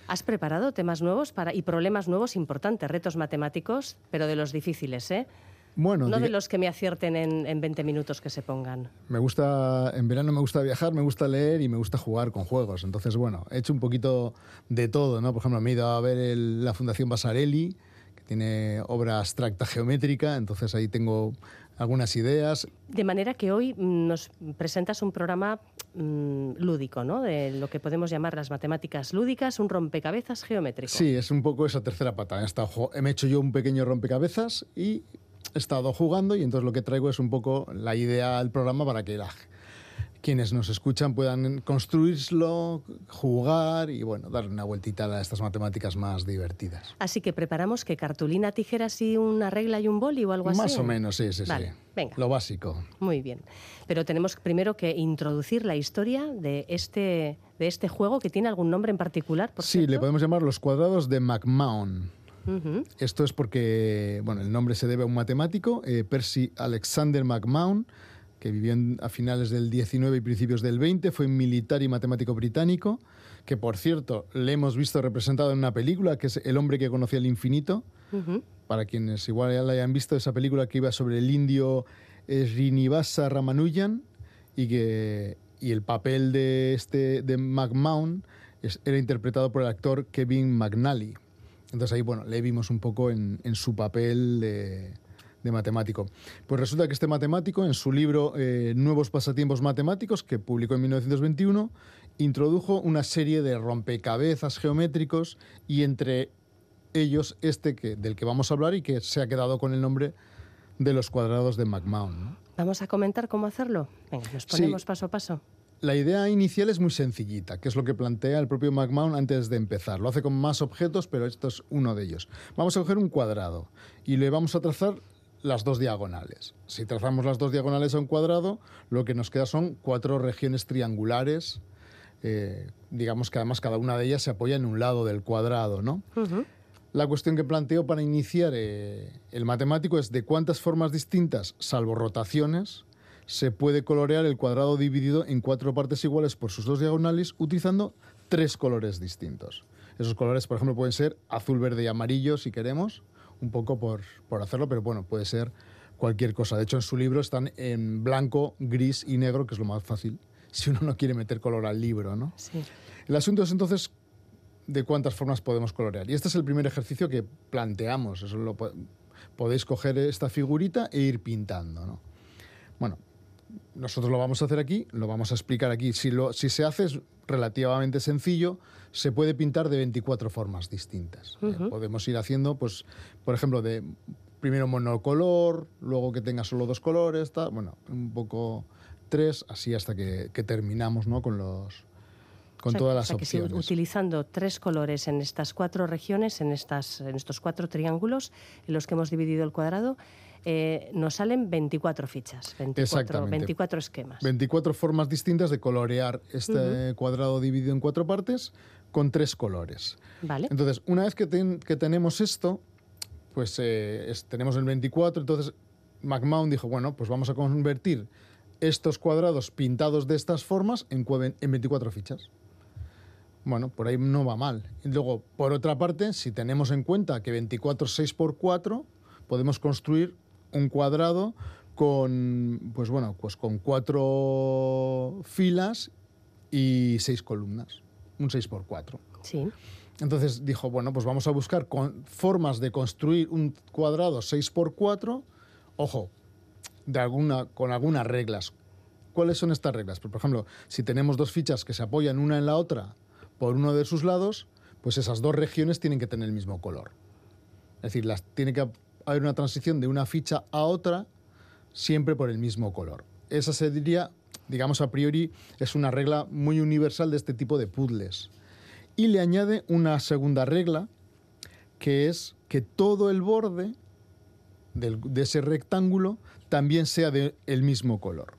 ¿Has preparado temas nuevos para, y problemas nuevos importantes, retos matemáticos, pero de los difíciles, ¿eh? Bueno, No de los que me acierten en, en 20 minutos que se pongan. me gusta, en verano me gusta viajar, me gusta leer y me gusta jugar con juegos. Entonces, bueno, he hecho un poquito de todo, ¿no? Por ejemplo, me he ido a ver el- la Fundación Basarelli, que tiene obra abstracta geométrica, entonces ahí tengo algunas ideas. De manera que hoy nos presentas un programa mm, lúdico, ¿no? De lo que podemos llamar las matemáticas lúdicas, un rompecabezas geométrico. Sí, es un poco esa tercera pata. He, hecho yo un pequeño rompecabezas y he estado jugando y entonces lo que traigo es un poco la idea del programa para que la- quienes nos escuchan puedan construirlo, jugar y bueno, darle una vueltita a estas matemáticas más divertidas. Así que preparamos que cartulina, tijeras y una regla y un boli o algo así. Más o menos, sí, sí, Vale, sí. venga. Lo básico. Muy bien. Pero tenemos primero que introducir la historia de este, de este juego que tiene algún nombre en particular. Por Sí, cierto. le podemos llamar los cuadrados de McMahon. Esto es porque, bueno, el nombre se debe a un matemático, eh, Percy Alexander McMahon, que vivió en- a finales del 19 y principios del 20, fue un militar y matemático británico, que por cierto le hemos visto representado en una película, que es El hombre que conocía el infinito, para quienes igual ya la hayan visto, esa película que iba sobre el indio Srinivasa Ramanujan y que y el papel de este de McMahon es- era interpretado por el actor Kevin McNally. Entonces ahí bueno le vimos un poco en, en su papel de, de matemático. Pues resulta que este matemático en su libro eh, Nuevos pasatiempos matemáticos que publicó en 1921 introdujo una serie de rompecabezas geométricos y entre ellos este que, del que vamos a hablar y que se ha quedado con el nombre de los cuadrados de McMahon. ¿no? Vamos a comentar cómo hacerlo. Venga, nos Sí. ponemos paso a paso. La idea inicial es muy sencillita, que es lo que plantea el propio McMahon antes de empezar. Lo hace con más objetos, pero esto es uno de ellos. Vamos a coger un cuadrado y le vamos a trazar las dos diagonales. Si trazamos las dos diagonales a un cuadrado, lo que nos queda son cuatro regiones triangulares. eh, digamos que además cada una de ellas se apoya en un lado del cuadrado, ¿no? La cuestión que planteo para iniciar eh, el matemático es de cuántas formas distintas, salvo rotaciones, se puede colorear el cuadrado dividido en cuatro partes iguales por sus dos diagonales utilizando tres colores distintos. Esos colores, por ejemplo, pueden ser azul, verde y amarillo si queremos, un poco por, por hacerlo, pero bueno, puede ser cualquier cosa. De hecho, en su libro están en blanco, gris y negro, que es lo más fácil si uno no quiere meter color al libro, ¿no? Sí. El asunto es entonces de cuántas formas podemos colorear. Y este es el primer ejercicio que planteamos. Eso lo po- podéis coger esta figurita e ir pintando. ¿no? Bueno, nosotros lo vamos a hacer aquí, lo vamos a explicar aquí. Si, lo, si se hace es relativamente sencillo, se puede pintar de 24 formas distintas. Eh, podemos ir haciendo, pues, por ejemplo, de primero monocolor, luego que tenga solo dos colores, tal, bueno, un poco tres, así hasta que, que terminamos ¿no? con los con O sea, todas o las sea que si opciones. utilizando tres colores en estas cuatro regiones, en, estas, en estos cuatro triángulos en los que hemos dividido el cuadrado, eh, nos salen 24 fichas, 24, Exactamente. 24 esquemas. 24 formas distintas de colorear este cuadrado dividido en cuatro partes con tres colores. ¿Vale? Entonces, una vez que, ten- que tenemos esto, pues eh, es- tenemos el 24, entonces McMahon dijo, bueno, pues vamos a convertir estos cuadrados pintados de estas formas en, en 24 fichas. Bueno, por ahí no va mal. Y luego, por otra parte, si tenemos en cuenta que 24 es 6 por 4, podemos construir un cuadrado con, pues bueno, pues con cuatro filas y seis columnas. un 6x4. Sí. Entonces dijo, bueno, pues vamos a buscar con formas de construir un cuadrado 6x4, ojo, de alguna, con algunas reglas. ¿Cuáles son estas reglas? Pues, por ejemplo, si tenemos dos fichas que se apoyan una en la otra por uno de sus lados, pues esas dos regiones tienen que tener el mismo color. Es decir, las, tiene que haber una transición de una ficha a otra siempre por el mismo color. Esa se diría, digamos a priori, es una regla muy universal de este tipo de puzzles. Y le añade una segunda regla, que es que todo el borde de ese rectángulo también sea del mismo color.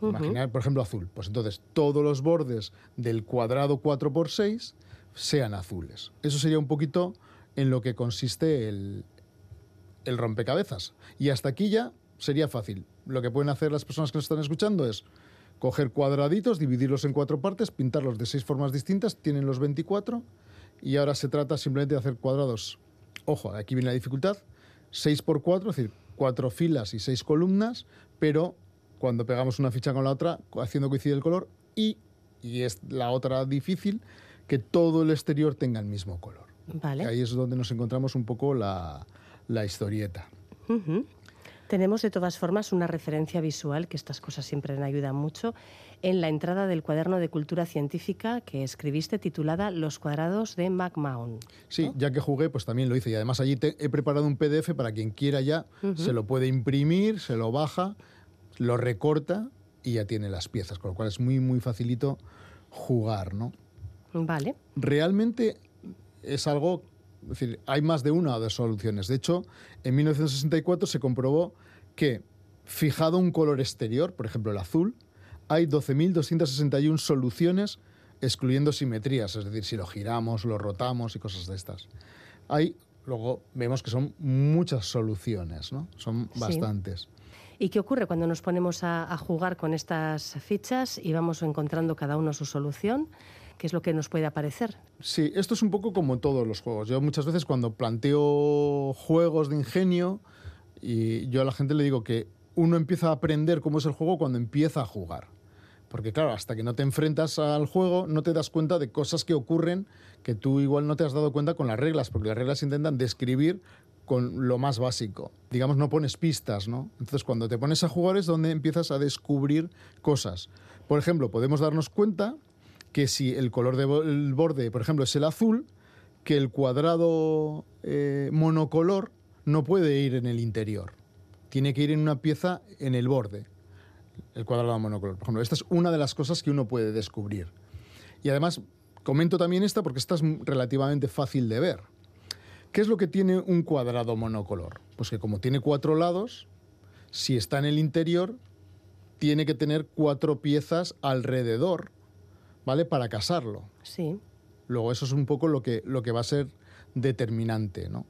Imaginar, por ejemplo, azul. Pues entonces todos los bordes del cuadrado 4x6 sean azules. Eso sería un poquito en lo que consiste el, rompecabezas. Y hasta aquí ya sería fácil. Lo que pueden hacer las personas que nos están escuchando es coger cuadraditos, dividirlos en cuatro partes, pintarlos de seis formas distintas, tienen los 24 y ahora se trata simplemente de hacer cuadrados. Ojo, aquí viene la dificultad. 6 por 4, es decir, cuatro filas y seis columnas, pero cuando pegamos una ficha con la otra, haciendo coincidir el color y, y es la otra difícil, que todo el exterior tenga el mismo color. Vale. Ahí es donde nos encontramos un poco la, la historieta. Ujú. Tenemos de todas formas una referencia visual, que estas cosas siempre me ayudan mucho, en la entrada del cuaderno de cultura científica que escribiste titulada Los cuadrados de McMahon. Sí, ya que jugué, pues también lo hice. Y además allí te- he preparado un PDF para quien quiera ya, se lo puede imprimir, se lo baja, lo recorta y ya tiene las piezas, con lo cual es muy, muy facilito jugar, ¿no? Vale. realmente es algo, es decir, hay más de una de soluciones. De hecho, en 1964 se comprobó que fijado un color exterior, por ejemplo el azul, hay 12.261 soluciones excluyendo simetrías, es decir, si lo giramos, lo rotamos y cosas de estas. Hay, luego vemos que son muchas soluciones, ¿no? Son Sí. ¿Y qué ocurre cuando nos ponemos a, a jugar con estas fichas y vamos encontrando cada uno su solución? ¿Qué es lo que nos puede aparecer? Sí, esto es un poco como todos los juegos. Yo muchas veces cuando planteo juegos de ingenio, y yo a la gente le digo que uno empieza a aprender cómo es el juego cuando empieza a jugar. Porque claro, hasta que no te enfrentas al juego, no te das cuenta de cosas que ocurren que tú igual no te has dado cuenta con las reglas, porque las reglas intentan describir con lo más básico. Digamos, no pones pistas, ¿no? Entonces, cuando te pones a jugar es donde empiezas a descubrir cosas. Por ejemplo, podemos darnos cuenta que si el color del borde, por ejemplo, es el azul, que el cuadrado eh, monocolor no puede ir en el interior. Tiene que ir en una pieza en el borde, el cuadrado monocolor. Por ejemplo, esta es una de las cosas que uno puede descubrir. Y además, comento también esta porque esta es relativamente fácil de ver. ¿Qué es lo que tiene un cuadrado monocolor? Pues que como tiene cuatro lados, si está en el interior, tiene que tener cuatro piezas alrededor, ¿vale? Para casarlo. Sí. Luego eso es un poco lo que, lo que va a ser determinante, ¿no?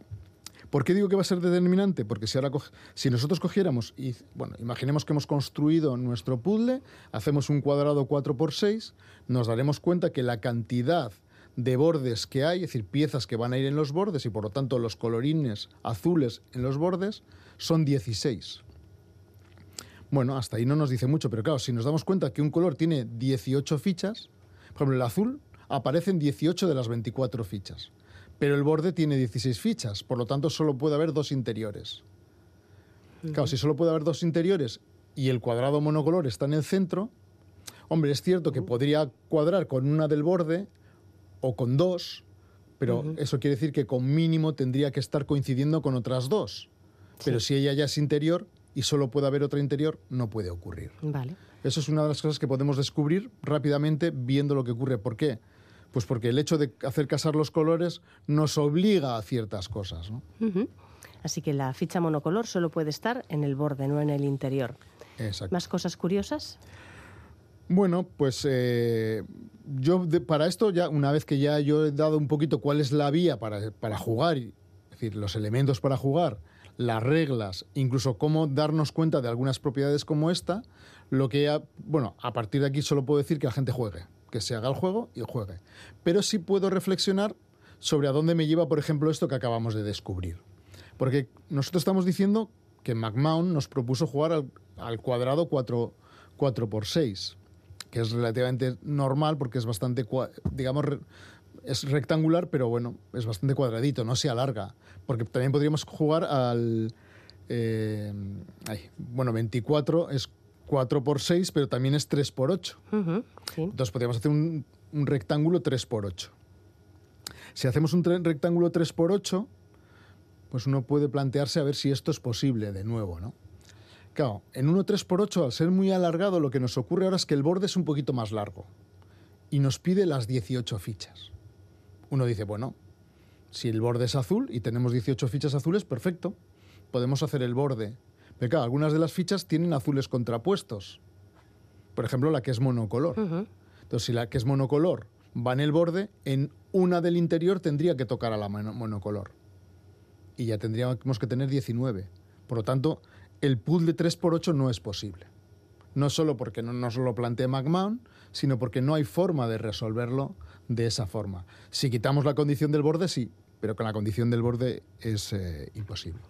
¿Por qué digo que va a ser determinante? Porque si ahora coge- si nosotros cogiéramos y bueno, imaginemos que hemos construido nuestro puzzle, hacemos un cuadrado 4x6, nos daremos cuenta que la cantidad de bordes que hay, es decir, piezas que van a ir en los bordes y por lo tanto los colorines azules en los bordes son 16. Bueno, hasta ahí no nos dice mucho, pero claro, si nos damos cuenta que un color tiene 18 fichas, por ejemplo, el azul aparece en 18 de las 24 fichas, pero el borde tiene 16 fichas, por lo tanto solo puede haber dos interiores. Claro, si solo puede haber dos interiores y el cuadrado monocolor está en el centro, hombre, es cierto que podría cuadrar con una del borde o con dos, pero eso quiere decir que con mínimo tendría que estar coincidiendo con otras dos. Pero si ella ya es interior y solo puede haber otra interior, no puede ocurrir. Vale. Eso es una de las cosas que podemos descubrir rápidamente viendo lo que ocurre. ¿Por qué? Pues porque el hecho de hacer casar los colores nos obliga a ciertas cosas. ¿no? Así que la ficha monocolor solo puede estar en el borde, no en el interior. Exacto. ¿Más cosas curiosas? Bueno, pues eh, yo para esto ya, una vez que ya yo he dado un poquito cuál es la vía para, para jugar, es decir, los elementos para jugar, las reglas, incluso cómo darnos cuenta de algunas propiedades como esta, lo que ya, bueno, a partir de aquí solo puedo decir que la gente juegue, que se haga el juego y juegue. Pero sí puedo reflexionar sobre a dónde me lleva, por ejemplo, esto que acabamos de descubrir. Porque nosotros estamos diciendo que McMahon nos propuso jugar al, al cuadrado 4, 4 por 6 que es relativamente normal porque es bastante, digamos, es rectangular, pero bueno, es bastante cuadradito, no se alarga. Porque también podríamos jugar al... Eh, bueno, 24 es 4 por 6, pero también es 3 por 8. Entonces podríamos hacer un, un rectángulo 3 por 8. Si hacemos un rectángulo 3 por 8, pues uno puede plantearse a ver si esto es posible de nuevo, ¿no? Claro, en uno 3 por 8 al ser muy alargado, lo que nos ocurre ahora es que el borde es un poquito más largo y nos pide las 18 fichas. Uno dice, bueno, si el borde es azul y tenemos 18 fichas azules, perfecto, podemos hacer el borde. Pero claro, algunas de las fichas tienen azules contrapuestos. Por ejemplo, la que es monocolor. Entonces, si la que es monocolor va en el borde, en una del interior tendría que tocar a la monocolor. Y ya tendríamos que tener 19. Por lo tanto, el de 3x8 no es posible. No solo porque no nos lo plantea McMahon, sino porque no hay forma de resolverlo de esa forma. Si quitamos la condición del borde, sí, pero con la condición del borde es eh, imposible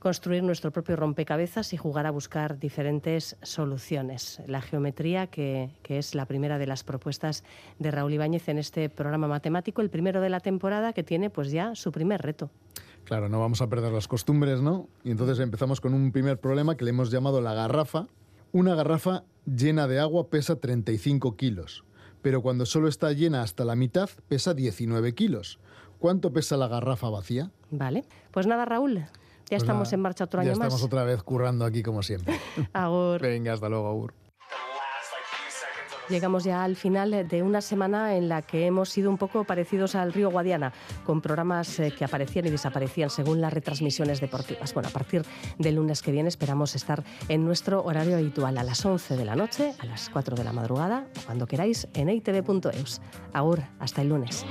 construir nuestro propio rompecabezas y jugar a buscar diferentes soluciones. La geometría, que, es la primera de las propuestas de Raúl Ibáñez en este programa matemático, el primero de la temporada que tiene pues ya su primer reto. Claro, no vamos a perder las costumbres, ¿no? Y entonces empezamos con un primer problema que le hemos llamado la garrafa. Una garrafa llena de agua pesa 35 kilos, pero cuando solo está llena hasta la mitad pesa 19 kilos. ¿Cuánto pesa la garrafa vacía? Vale, pues nada, Raúl, ya pues estamos en marcha otro año más. Ya estamos otra vez currando aquí como siempre. Agur. Venga, hasta luego, Agur. Llegamos ya al final de una semana en la que hemos sido un poco parecidos al río Guadiana, con programas eh, que aparecían y desaparecían según las retransmisiones deportivas. Bueno, a partir del lunes que viene esperamos estar en nuestro horario habitual a las 11 de la noche, a las 4 de la madrugada, cuando queráis, en itv.eus. Agur, hasta el lunes.